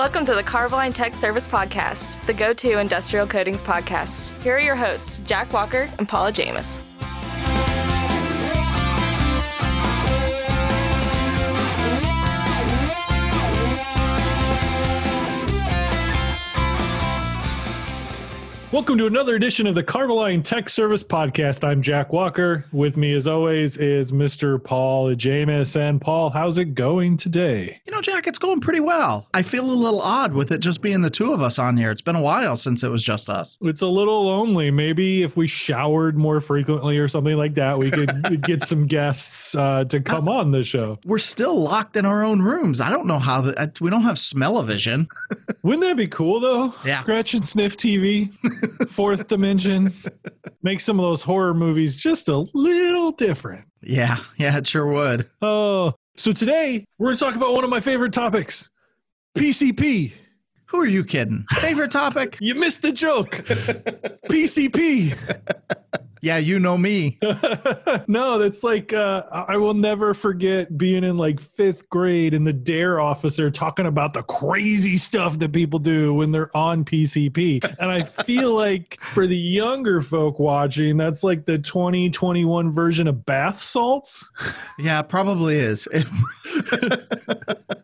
Welcome to the Carboline Tech Service Podcast, the go to industrial coatings podcast. Here are your hosts, Jack Walker and Paula Jamis. Welcome to another edition of the Carboline Tech Service Podcast. I'm Jack Walker. With me, as always, is Mr. Paul Jamis. And Paul, how's it going today? You know, Jack, it's going pretty well. I feel a little odd with it just being the two of us on here. It's been a while since it was just us. It's a little lonely. Maybe if we showered more frequently or something like that, we could get some guests uh, to come on the show. We're still locked in our own rooms. I don't know how the, we don't have smell-o-vision. Wouldn't that be cool though? Yeah. Scratch and sniff TV. fourth dimension. Make some of those horror movies just a little different. Yeah, yeah, it sure would. Oh, so today we're going to talk about one of my favorite topics PCP. Who are you kidding? Favorite topic? you missed the joke. PCP. Yeah, you know me. no, that's like uh, I will never forget being in like fifth grade and the dare officer talking about the crazy stuff that people do when they're on PCP. And I feel like for the younger folk watching, that's like the 2021 version of bath salts. Yeah, probably is.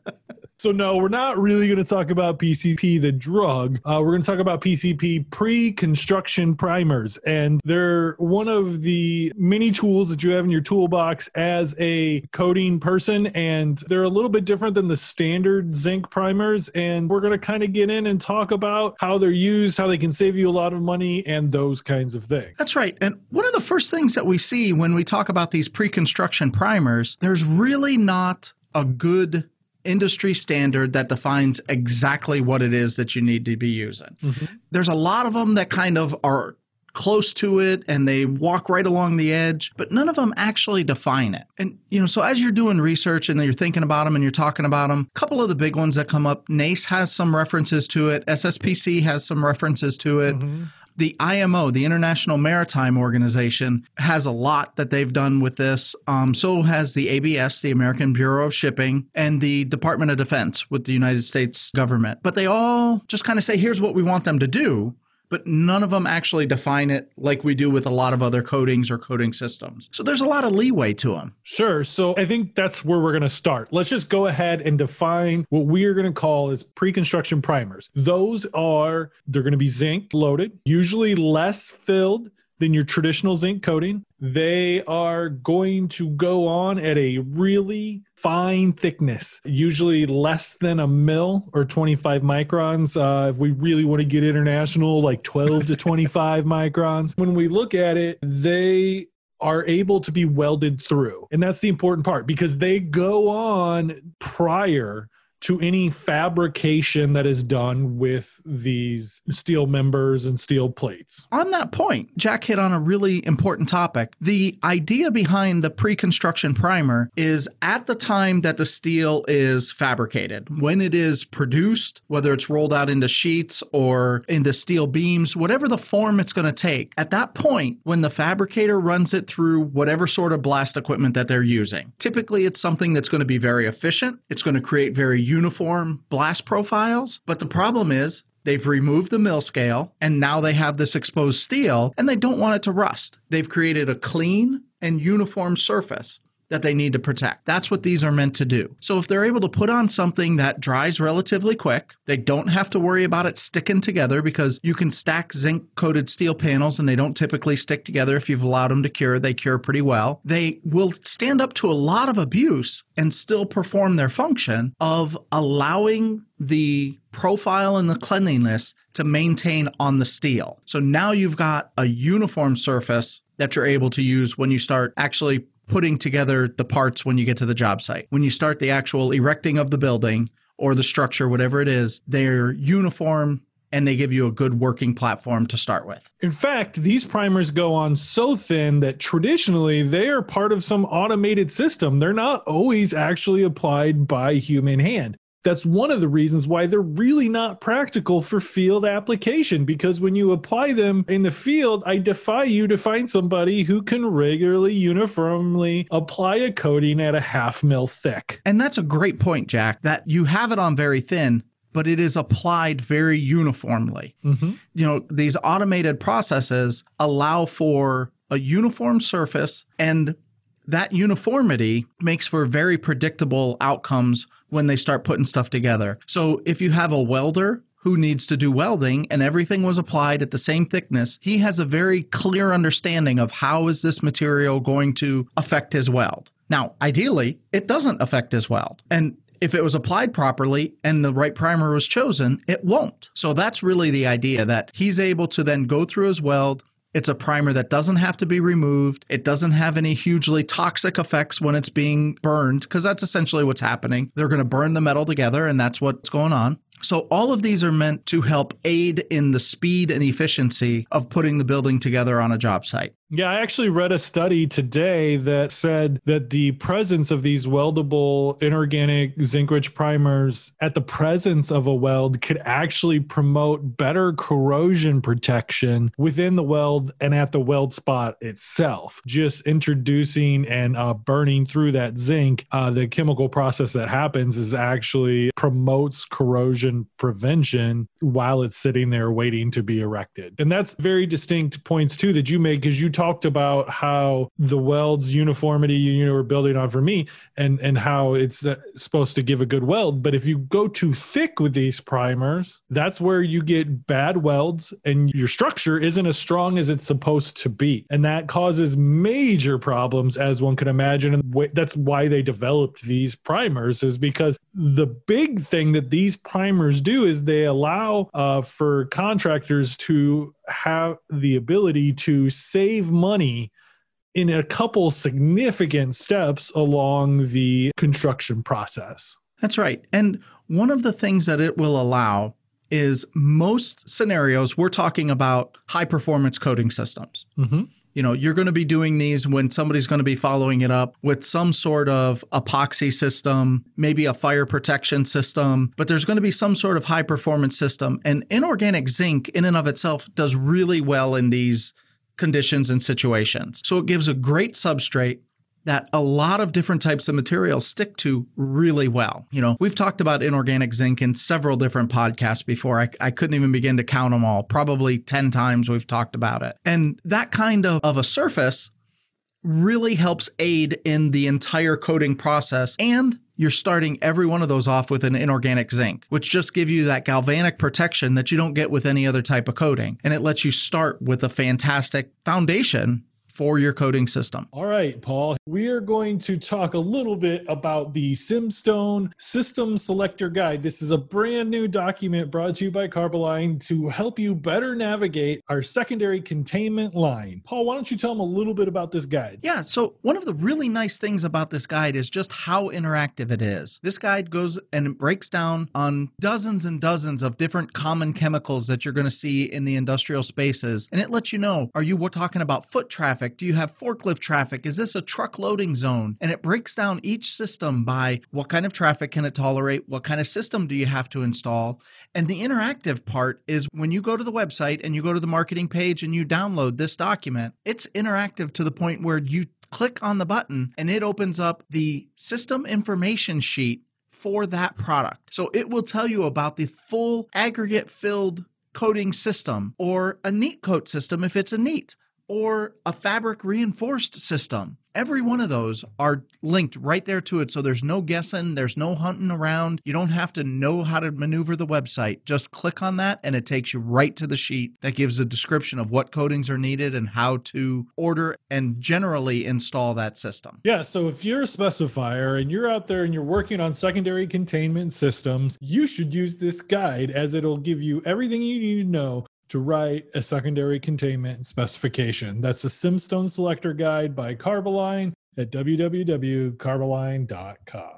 So no, we're not really going to talk about PCP, the drug. Uh, we're going to talk about PCP pre-construction primers, and they're one of the many tools that you have in your toolbox as a coating person, and they're a little bit different than the standard zinc primers. And we're going to kind of get in and talk about how they're used, how they can save you a lot of money, and those kinds of things. That's right. And one of the first things that we see when we talk about these pre-construction primers, there's really not a good industry standard that defines exactly what it is that you need to be using. Mm-hmm. There's a lot of them that kind of are close to it and they walk right along the edge, but none of them actually define it. And, you know, so as you're doing research and you're thinking about them and you're talking about them, a couple of the big ones that come up, NACE has some references to it, SSPC has some references to it. Mm-hmm the IMO, the International Maritime Organization, has a lot that they've done with this. Um, so has the ABS, the American Bureau of Shipping, and the Department of Defense with the United States government. But they all just kind of say, here's what we want them to do but none of them actually define it like we do with a lot of other coatings or coating systems. So there's a lot of leeway to them. Sure. So I think that's where we're going to start. Let's just go ahead and define what we are going to call as pre-construction primers. Those are they're going to be zinc loaded, usually less filled than your traditional zinc coating. They are going to go on at a really fine thickness, usually less than a mil or 25 microns. Uh, if we really want to get international, like 12 to 25 microns. When we look at it, they are able to be welded through. And that's the important part because they go on prior to any fabrication that is done with these steel members and steel plates. On that point, Jack hit on a really important topic. The idea behind the pre construction primer is at the time that the steel is fabricated, when it is produced, whether it's rolled out into sheets or into steel beams, whatever the form it's going to take, at that point, when the fabricator runs it through whatever sort of blast equipment that they're using, typically it's something that's going to be very efficient, it's going to create very uniform blast profiles. But the problem is They've removed the mill scale and now they have this exposed steel and they don't want it to rust. They've created a clean and uniform surface that they need to protect. That's what these are meant to do. So if they're able to put on something that dries relatively quick, they don't have to worry about it sticking together because you can stack zinc coated steel panels and they don't typically stick together if you've allowed them to cure. They cure pretty well. They will stand up to a lot of abuse and still perform their function of allowing the profile and the cleanliness to maintain on the steel. So now you've got a uniform surface that you're able to use when you start actually putting together the parts when you get to the job site. When you start the actual erecting of the building or the structure, whatever it is, they're uniform and they give you a good working platform to start with. In fact, these primers go on so thin that traditionally they are part of some automated system. They're not always actually applied by human hand that's one of the reasons why they're really not practical for field application because when you apply them in the field, I defy you to find somebody who can regularly, uniformly apply a coating at a half mil thick. And that's a great point, Jack, that you have it on very thin, but it is applied very uniformly. Mm-hmm. You know, these automated processes allow for a uniform surface and that uniformity makes for very predictable outcomes when they start putting stuff together. So if you have a welder who needs to do welding and everything was applied at the same thickness, he has a very clear understanding of how is this material going to affect his weld. Now, ideally, it doesn't affect his weld. And if it was applied properly and the right primer was chosen, it won't. So that's really the idea that he's able to then go through his weld, it's a primer that doesn't have to be removed. It doesn't have any hugely toxic effects when it's being burned, because that's essentially what's happening. They're going to burn the metal together, and that's what's going on. So, all of these are meant to help aid in the speed and efficiency of putting the building together on a job site. Yeah, I actually read a study today that said that the presence of these weldable inorganic zinc rich primers at the presence of a weld could actually promote better corrosion protection within the weld and at the weld spot itself. Just introducing and uh, burning through that zinc, uh, the chemical process that happens is actually promotes corrosion prevention while it's sitting there waiting to be erected. And that's very distinct points too that you make because you talked about how the weld's uniformity you were building on for me and and how it's uh, supposed to give a good weld. But if you go too thick with these primers that's where you get bad welds and your structure isn't as strong as it's supposed to be. And that causes major problems as one can imagine. And that's why they developed these primers is because the big thing that these primers do is they allow uh, for contractors to have the ability to save money in a couple significant steps along the construction process. That's right. And one of the things that it will allow is most scenarios, we're talking about high performance coating systems. Mm-hmm. You know, you're going to be doing these when somebody's going to be following it up with some sort of epoxy system, maybe a fire protection system, but there's going to be some sort of high performance system. And inorganic zinc, in and of itself, does really well in these conditions and situations. So it gives a great substrate that a lot of different types of materials stick to really well. You know, we've talked about inorganic zinc in several different podcasts before. I, I couldn't even begin to count them all. Probably 10 times we've talked about it. And that kind of, of a surface really helps aid in the entire coating process and you're starting every one of those off with an inorganic zinc, which just give you that galvanic protection that you don't get with any other type of coating. And it lets you start with a fantastic foundation for your coding system. All right, Paul, we are going to talk a little bit about the Semstone System Selector Guide. This is a brand new document brought to you by Carboline to help you better navigate our secondary containment line. Paul, why don't you tell them a little bit about this guide? Yeah, so one of the really nice things about this guide is just how interactive it is. This guide goes and breaks down on dozens and dozens of different common chemicals that you're going to see in the industrial spaces, and it lets you know are you we're talking about foot traffic? Traffic? Do you have forklift traffic? Is this a truck loading zone? And it breaks down each system by what kind of traffic can it tolerate? What kind of system do you have to install? And the interactive part is when you go to the website and you go to the marketing page and you download this document, it's interactive to the point where you click on the button and it opens up the system information sheet for that product. So it will tell you about the full aggregate filled coating system or a neat coat system if it's a neat or a fabric reinforced system. Every one of those are linked right there to it. So there's no guessing, there's no hunting around. You don't have to know how to maneuver the website. Just click on that and it takes you right to the sheet that gives a description of what coatings are needed and how to order and generally install that system. Yeah. So if you're a specifier and you're out there and you're working on secondary containment systems, you should use this guide as it'll give you everything you need to know to write a secondary containment specification. That's the Semstone Selector Guide by Carboline at www.carboline.com.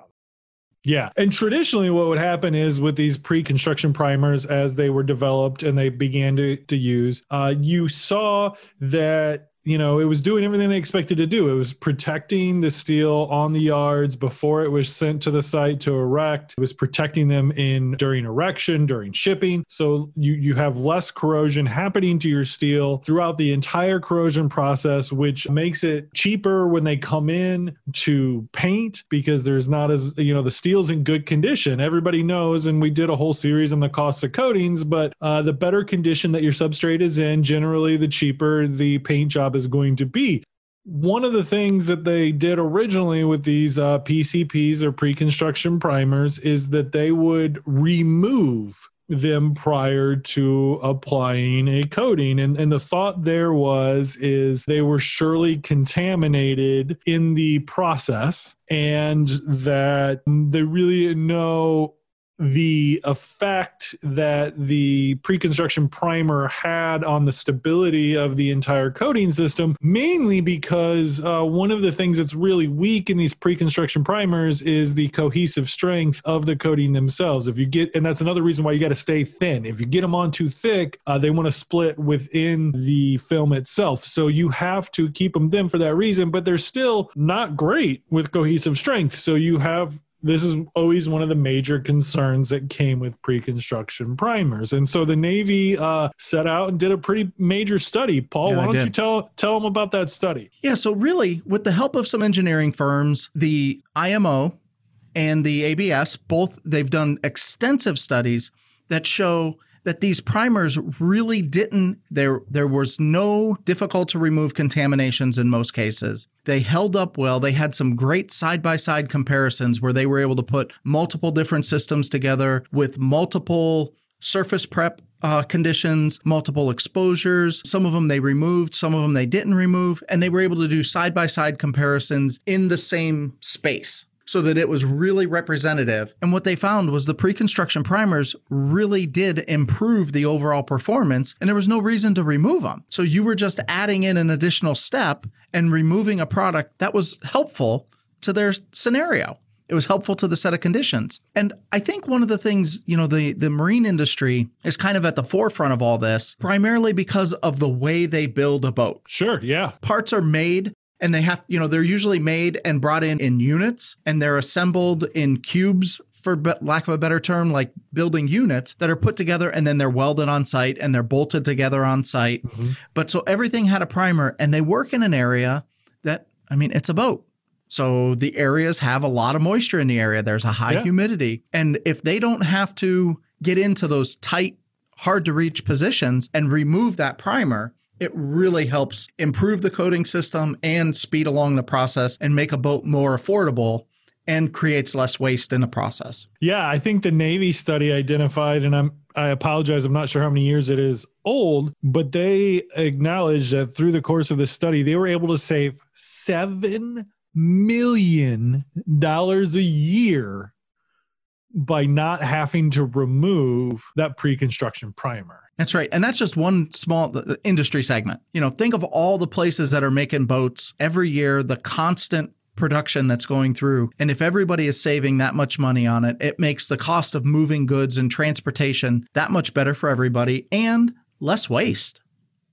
Yeah. And traditionally, what would happen is with these pre construction primers, as they were developed and they began to, to use, uh, you saw that you know, it was doing everything they expected to do. It was protecting the steel on the yards before it was sent to the site to erect. It was protecting them in during erection, during shipping. So you you have less corrosion happening to your steel throughout the entire corrosion process, which makes it cheaper when they come in to paint because there's not as you know the steel's in good condition. Everybody knows, and we did a whole series on the cost of coatings, but uh, the better condition that your substrate is in, generally the cheaper the paint job is going to be. One of the things that they did originally with these uh, PCPs or pre-construction primers is that they would remove them prior to applying a coating. And and the thought there was is they were surely contaminated in the process and that they really know the effect that the pre-construction primer had on the stability of the entire coating system mainly because uh, one of the things that's really weak in these pre-construction primers is the cohesive strength of the coating themselves. If you get and that's another reason why you got to stay thin. If you get them on too thick uh, they want to split within the film itself. So you have to keep them thin for that reason but they're still not great with cohesive strength. So you have this is always one of the major concerns that came with pre-construction primers. And so the navy uh, set out and did a pretty major study. Paul yeah, why don't you tell tell them about that study? Yeah so really with the help of some engineering firms the imo and the abs both they've done extensive studies that show that these primers really didn't there there was no difficult to remove contaminations in most cases. They held up well. They had some great side-by-side comparisons where they were able to put multiple different systems together with multiple surface prep uh, conditions, multiple exposures. Some of them they removed, some of them they didn't remove, and they were able to do side by side comparisons in the same space so that it was really representative. And what they found was the pre construction primers really did improve the overall performance, and there was no reason to remove them. So you were just adding in an additional step and removing a product that was helpful to their scenario. It was helpful to the set of conditions. And I think one of the things, you know, the, the marine industry is kind of at the forefront of all this, primarily because of the way they build a boat. Sure, yeah. Parts are made and they have, you know, they're usually made and brought in in units and they're assembled in cubes for lack of a better term, like building units that are put together and then they're welded on site and they're bolted together on site. Mm-hmm. But so everything had a primer and they work in an area that, I mean, it's a boat. So the areas have a lot of moisture in the area. There's a high yeah. humidity. And if they don't have to get into those tight, hard to reach positions and remove that primer, it really helps improve the coating system and speed along the process and make a boat more affordable and creates less waste in the process. Yeah, I think the Navy study identified, and I'm I apologize, I'm not sure how many years it is old, but they acknowledged that through the course of the study, they were able to save seven million dollars a year by not having to remove that pre-construction primer. That's right. And that's just one small industry segment. You know, think of all the places that are making boats every year, the constant production that's going through. And if everybody is saving that much money on it, it makes the cost of moving goods and transportation that much better for everybody and less waste.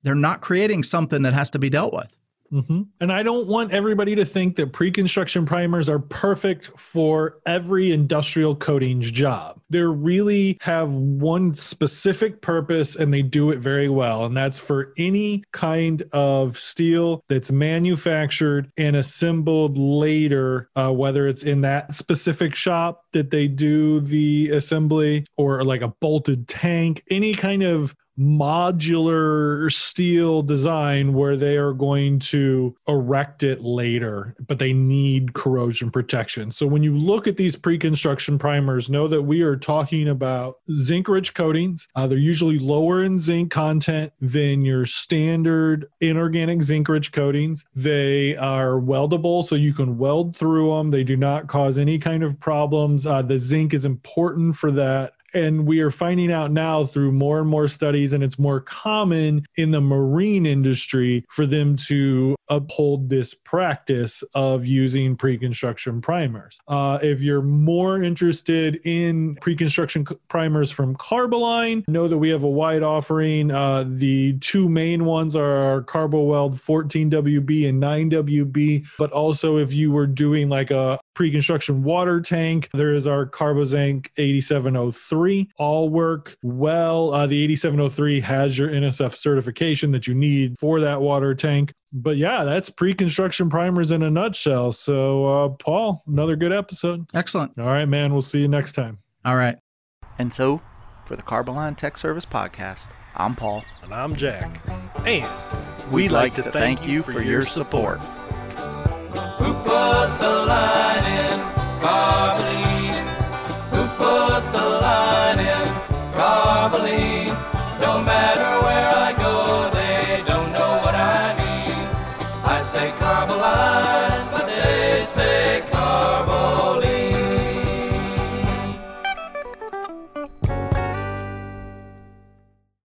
They're not creating something that has to be dealt with. Mm-hmm. And I don't want everybody to think that pre construction primers are perfect for every industrial coatings job. They really have one specific purpose and they do it very well. And that's for any kind of steel that's manufactured and assembled later, uh, whether it's in that specific shop that they do the assembly or like a bolted tank, any kind of modular steel design where they are going to erect it later, but they need corrosion protection. So when you look at these pre-construction primers, know that we are talking about zinc-rich coatings. Uh, they're usually lower in zinc content than your standard inorganic zinc-rich coatings. They are weldable, so you can weld through them. They do not cause any kind of problems. Uh, the zinc is important for that And we are finding out now through more and more studies, and it's more common in the marine industry for them to uphold this practice of using pre construction primers. Uh, if you're more interested in pre construction primers from Carboline, know that we have a wide offering. Uh, the two main ones are our CarboWeld 14WB and 9WB, but also if you were doing like a pre-construction water tank. There is our Carbozinc 8703. All work well. Uh, the 8703 has your NSF certification that you need for that water tank. But yeah, that's pre-construction primers in a nutshell. So, uh, Paul, another good episode. Excellent. All right, man. We'll see you next time. All right. And so, for the Carboline Tech Service Podcast, I'm Paul. And I'm Jack. And we'd, like, to thank you for your support. Who put the line